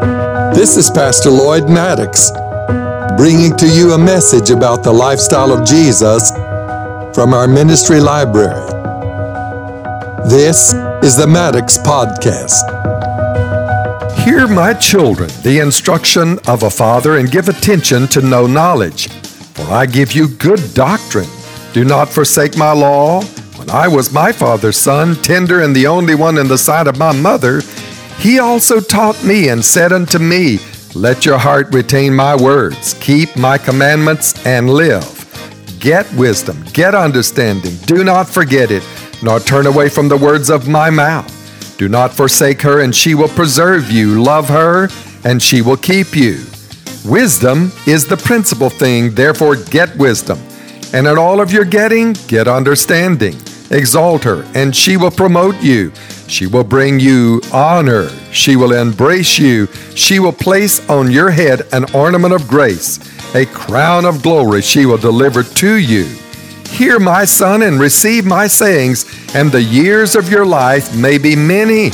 This is Pastor Lloyd Maddoux, bringing to you a message about the lifestyle of Jesus from our ministry library. This is the Maddoux Podcast. Hear, my children, the instruction of a father, and give attention to no knowledge. For I give you good doctrine. Do not forsake my law. When I was my father's son, tender and the only one in the sight of my mother, he also taught me and said unto me, Let your heart retain my words, keep my commandments, and live. Get wisdom, get understanding, do not forget it, nor turn away from the words of my mouth. Do not forsake her, and she will preserve you. Love her, and she will keep you. Wisdom is the principal thing, therefore, get wisdom. And in all of your getting, get understanding. Exalt her, and she will promote you. She will bring you honor. She will embrace you. She will place on your head an ornament of grace. A crown of glory she will deliver to you. Hear, my son, and receive my sayings, and the years of your life may be many.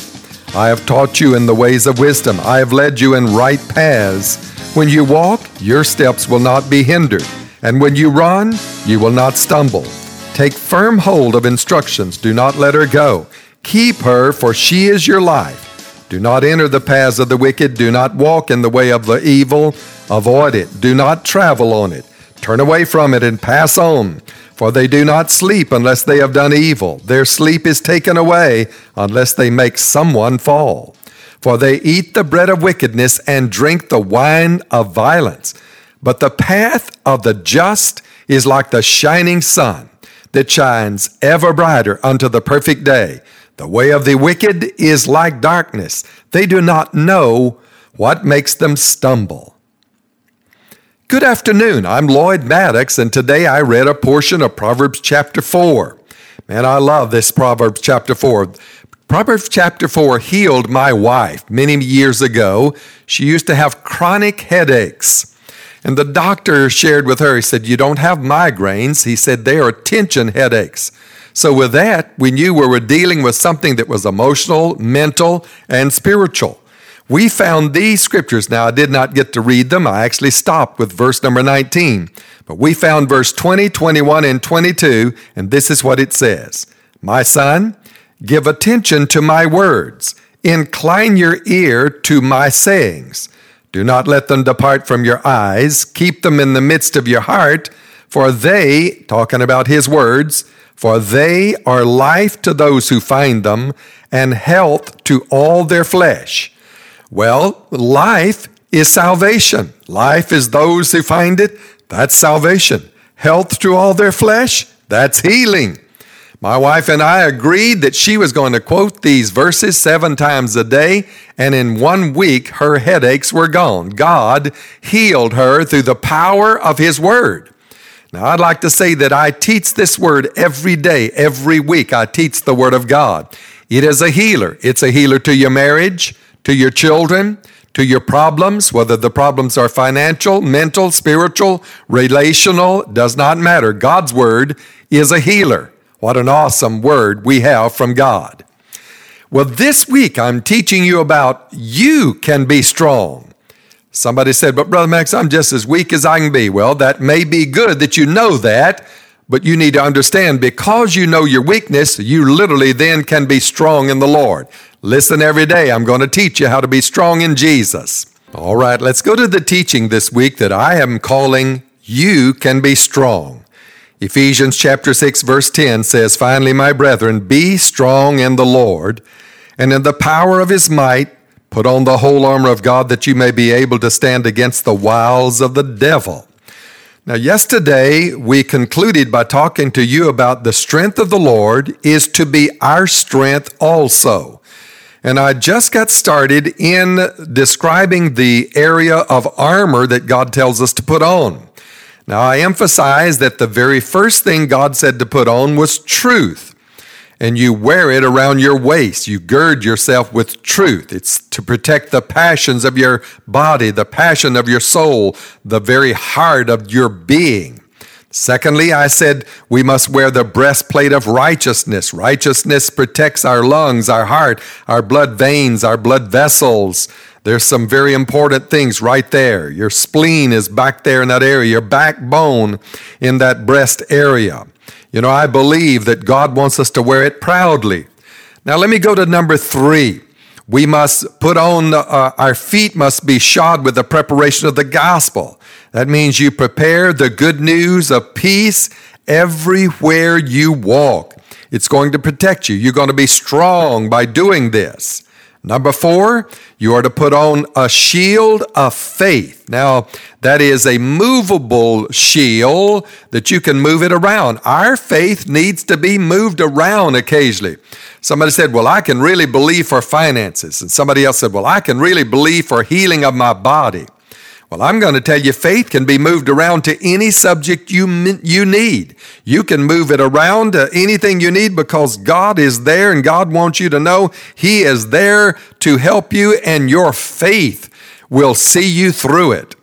I have taught you in the ways of wisdom. I have led you in right paths. When you walk, your steps will not be hindered, and when you run, you will not stumble. Take firm hold of instructions. Do not let her go. Keep her, for she is your life. Do not enter the paths of the wicked. Do not walk in the way of the evil. Avoid it. Do not travel on it. Turn away from it and pass on. For they do not sleep unless they have done evil. Their sleep is taken away unless they make someone fall. For they eat the bread of wickedness and drink the wine of violence. But the path of the just is like the shining sun that shines ever brighter unto the perfect day. The way of the wicked is like darkness. They do not know what makes them stumble. Good afternoon. I'm Lloyd Maddoux, and today I read a portion of Proverbs chapter 4. Man, I love this Proverbs chapter 4. Proverbs chapter 4 healed my wife many years ago. She used to have chronic headaches. And the doctor shared with her, he said, You don't have migraines. He said, They are tension headaches. So, with that, we knew we were dealing with something that was emotional, mental, and spiritual. We found these scriptures. Now, I did not get to read them. I actually stopped with verse number 19. But we found verse 20, 21, and 22, and this is what it says My son, give attention to my words, incline your ear to my sayings. Do not let them depart from your eyes. Keep them in the midst of your heart, for they, talking about his words, for they are life to those who find them and health to all their flesh. Well, life is salvation. Life is those who find it. That's salvation. Health to all their flesh. That's healing. My wife and I agreed that she was going to quote these verses seven times a day, and in one week her headaches were gone. God healed her through the power of His Word. Now, I'd like to say that I teach this Word every day, every week. I teach the Word of God. It is a healer. It's a healer to your marriage, to your children, to your problems, whether the problems are financial, mental, spiritual, relational, does not matter. God's Word is a healer. What an awesome word we have from God. Well, this week I'm teaching you about you can be strong. Somebody said, But Brother Max, I'm just as weak as I can be. Well, that may be good that you know that, but you need to understand because you know your weakness, you literally then can be strong in the Lord. Listen every day. I'm going to teach you how to be strong in Jesus. All right, let's go to the teaching this week that I am calling You Can Be Strong. Ephesians chapter 6 verse 10 says, Finally, my brethren, be strong in the Lord and in the power of his might, put on the whole armor of God that you may be able to stand against the wiles of the devil. Now, yesterday we concluded by talking to you about the strength of the Lord is to be our strength also. And I just got started in describing the area of armor that God tells us to put on. Now, I emphasize that the very first thing God said to put on was truth. And you wear it around your waist. You gird yourself with truth. It's to protect the passions of your body, the passion of your soul, the very heart of your being. Secondly, I said we must wear the breastplate of righteousness. Righteousness protects our lungs, our heart, our blood veins, our blood vessels, There's some very important things right there. Your spleen is back there in that area, your backbone in that breast area. You know, I believe that God wants us to wear it proudly. Now, let me go to number three. We must put on, uh, our feet must be shod with the preparation of the gospel. That means you prepare the good news of peace everywhere you walk. It's going to protect you. You're going to be strong by doing this. Number four, you are to put on a shield of faith. Now, that is a movable shield that you can move it around. Our faith needs to be moved around occasionally. Somebody said, Well, I can really believe for finances. And somebody else said, Well, I can really believe for healing of my body. Well, I'm going to tell you, faith can be moved around to any subject you, you need. You can move it around to anything you need because God is there and God wants you to know He is there to help you and your faith will see you through it.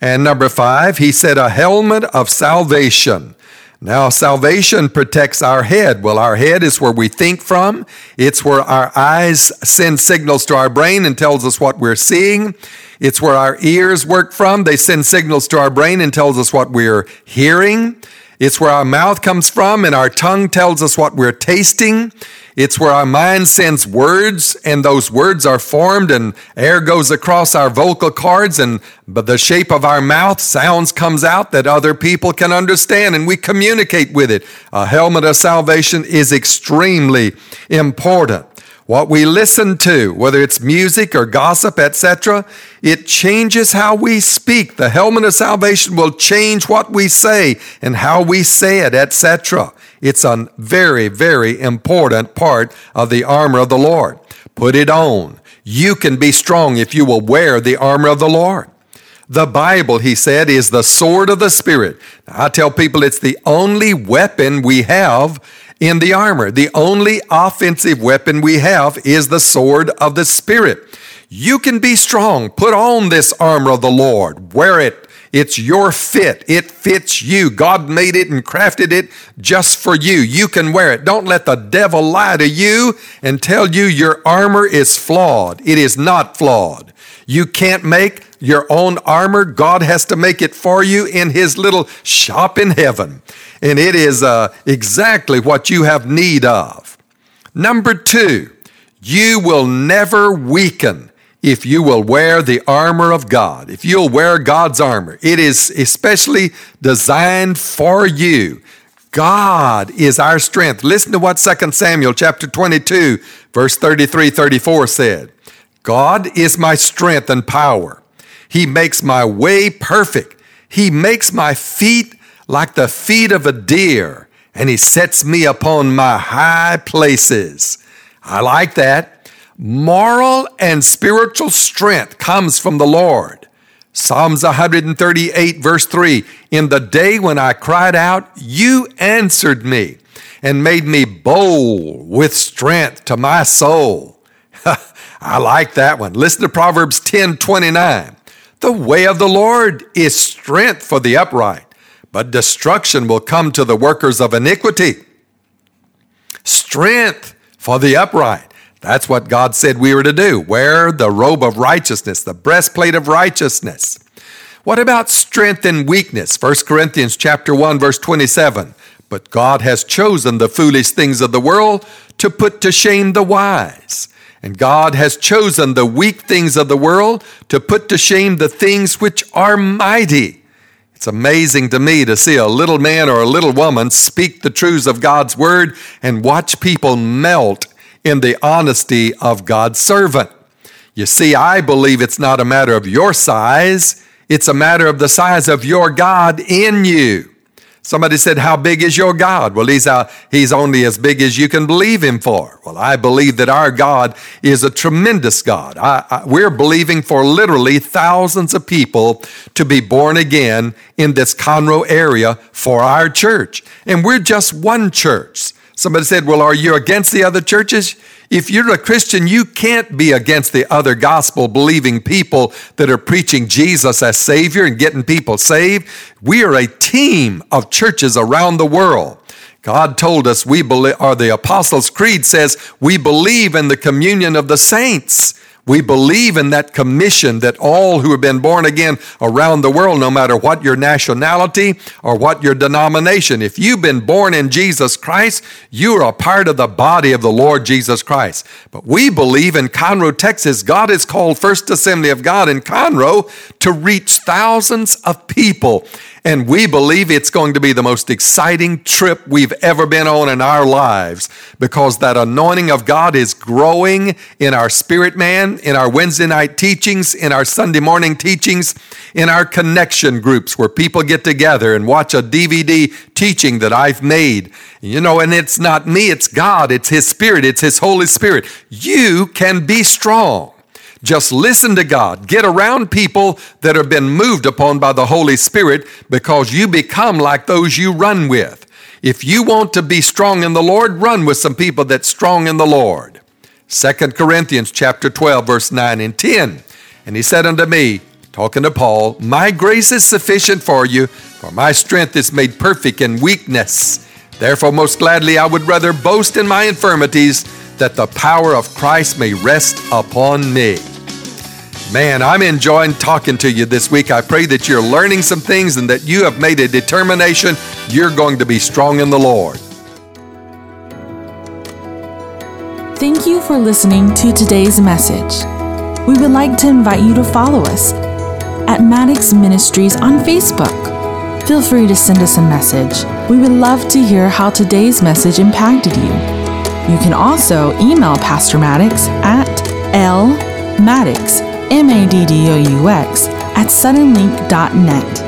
And number five, He said, a helmet of salvation. Now, salvation protects our head. Well, our head is where we think from. It's where our eyes send signals to our brain and tells us what we're seeing. It's where our ears work from. They send signals to our brain and tells us what we're hearing. It's where our mouth comes from and our tongue tells us what we're tasting. It's where our mind sends words and those words are formed and air goes across our vocal cords and the shape of our mouth sounds comes out that other people can understand and we communicate with it. A helmet of salvation is extremely important. What we listen to, whether it's music or gossip, etc., it changes how we speak. The helmet of salvation will change what we say and how we say it, etc. It's a very, very important part of the armor of the Lord. Put it on. You can be strong if you will wear the armor of the Lord. The Bible, he said, is the sword of the Spirit. I tell people it's the only weapon we have in the armor. The only offensive weapon we have is the sword of the Spirit. You can be strong. Put on this armor of the Lord. Wear it it's your fit. It fits you. God made it and crafted it just for you. You can wear it. Don't let the devil lie to you and tell you your armor is flawed. It is not flawed. You can't make your own armor. God has to make it for you in His little shop in heaven. And it is uh, exactly what you have need of. Number two, you will never weaken if you will wear the armor of God, if you'll wear God's armor, it is especially designed for you. God is our strength. Listen to what 2 Samuel chapter 22 verse 33 34 said. God is my strength and power. He makes my way perfect. He makes my feet like the feet of a deer, and he sets me upon my high places. I like that. Moral and spiritual strength comes from the Lord. Psalms 138, verse 3 In the day when I cried out, you answered me and made me bold with strength to my soul. I like that one. Listen to Proverbs 10 29. The way of the Lord is strength for the upright, but destruction will come to the workers of iniquity. Strength for the upright. That's what God said we were to do wear the robe of righteousness, the breastplate of righteousness. What about strength and weakness? 1 Corinthians chapter 1 verse 27. But God has chosen the foolish things of the world to put to shame the wise. And God has chosen the weak things of the world to put to shame the things which are mighty. It's amazing to me to see a little man or a little woman speak the truths of God's word and watch people melt in the honesty of God's servant. You see, I believe it's not a matter of your size, it's a matter of the size of your God in you. Somebody said, How big is your God? Well, he's, uh, he's only as big as you can believe him for. Well, I believe that our God is a tremendous God. I, I, we're believing for literally thousands of people to be born again in this Conroe area for our church. And we're just one church. Somebody said, Well, are you against the other churches? If you're a Christian, you can't be against the other gospel believing people that are preaching Jesus as Savior and getting people saved. We are a team of churches around the world. God told us we believe, or the Apostles' Creed says, we believe in the communion of the saints. We believe in that commission that all who have been born again around the world, no matter what your nationality or what your denomination, if you've been born in Jesus Christ, you are a part of the body of the Lord Jesus Christ. But we believe in Conroe, Texas, God has called First Assembly of God in Conroe to reach thousands of people. And we believe it's going to be the most exciting trip we've ever been on in our lives because that anointing of God is growing in our spirit man, in our Wednesday night teachings, in our Sunday morning teachings, in our connection groups where people get together and watch a DVD teaching that I've made. You know, and it's not me, it's God, it's His Spirit, it's His Holy Spirit. You can be strong. Just listen to God. Get around people that have been moved upon by the Holy Spirit because you become like those you run with. If you want to be strong in the Lord, run with some people that's strong in the Lord. 2 Corinthians chapter 12 verse 9 and 10. And he said unto me, talking to Paul, my grace is sufficient for you, for my strength is made perfect in weakness. Therefore most gladly I would rather boast in my infirmities that the power of Christ may rest upon me. Man, I'm enjoying talking to you this week. I pray that you're learning some things and that you have made a determination you're going to be strong in the Lord. Thank you for listening to today's message. We would like to invite you to follow us at Maddoux Ministries on Facebook. Feel free to send us a message. We would love to hear how today's message impacted you. You can also email Pastor Maddoux at lmaddoux M A D D O U X, at suddenlink.net.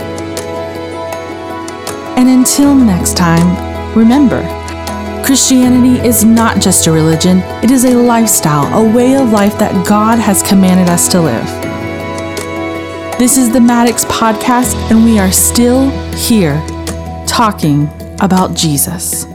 And until next time, remember Christianity is not just a religion, it is a lifestyle, a way of life that God has commanded us to live. This is the Maddoux Podcast, and we are still here talking about Jesus.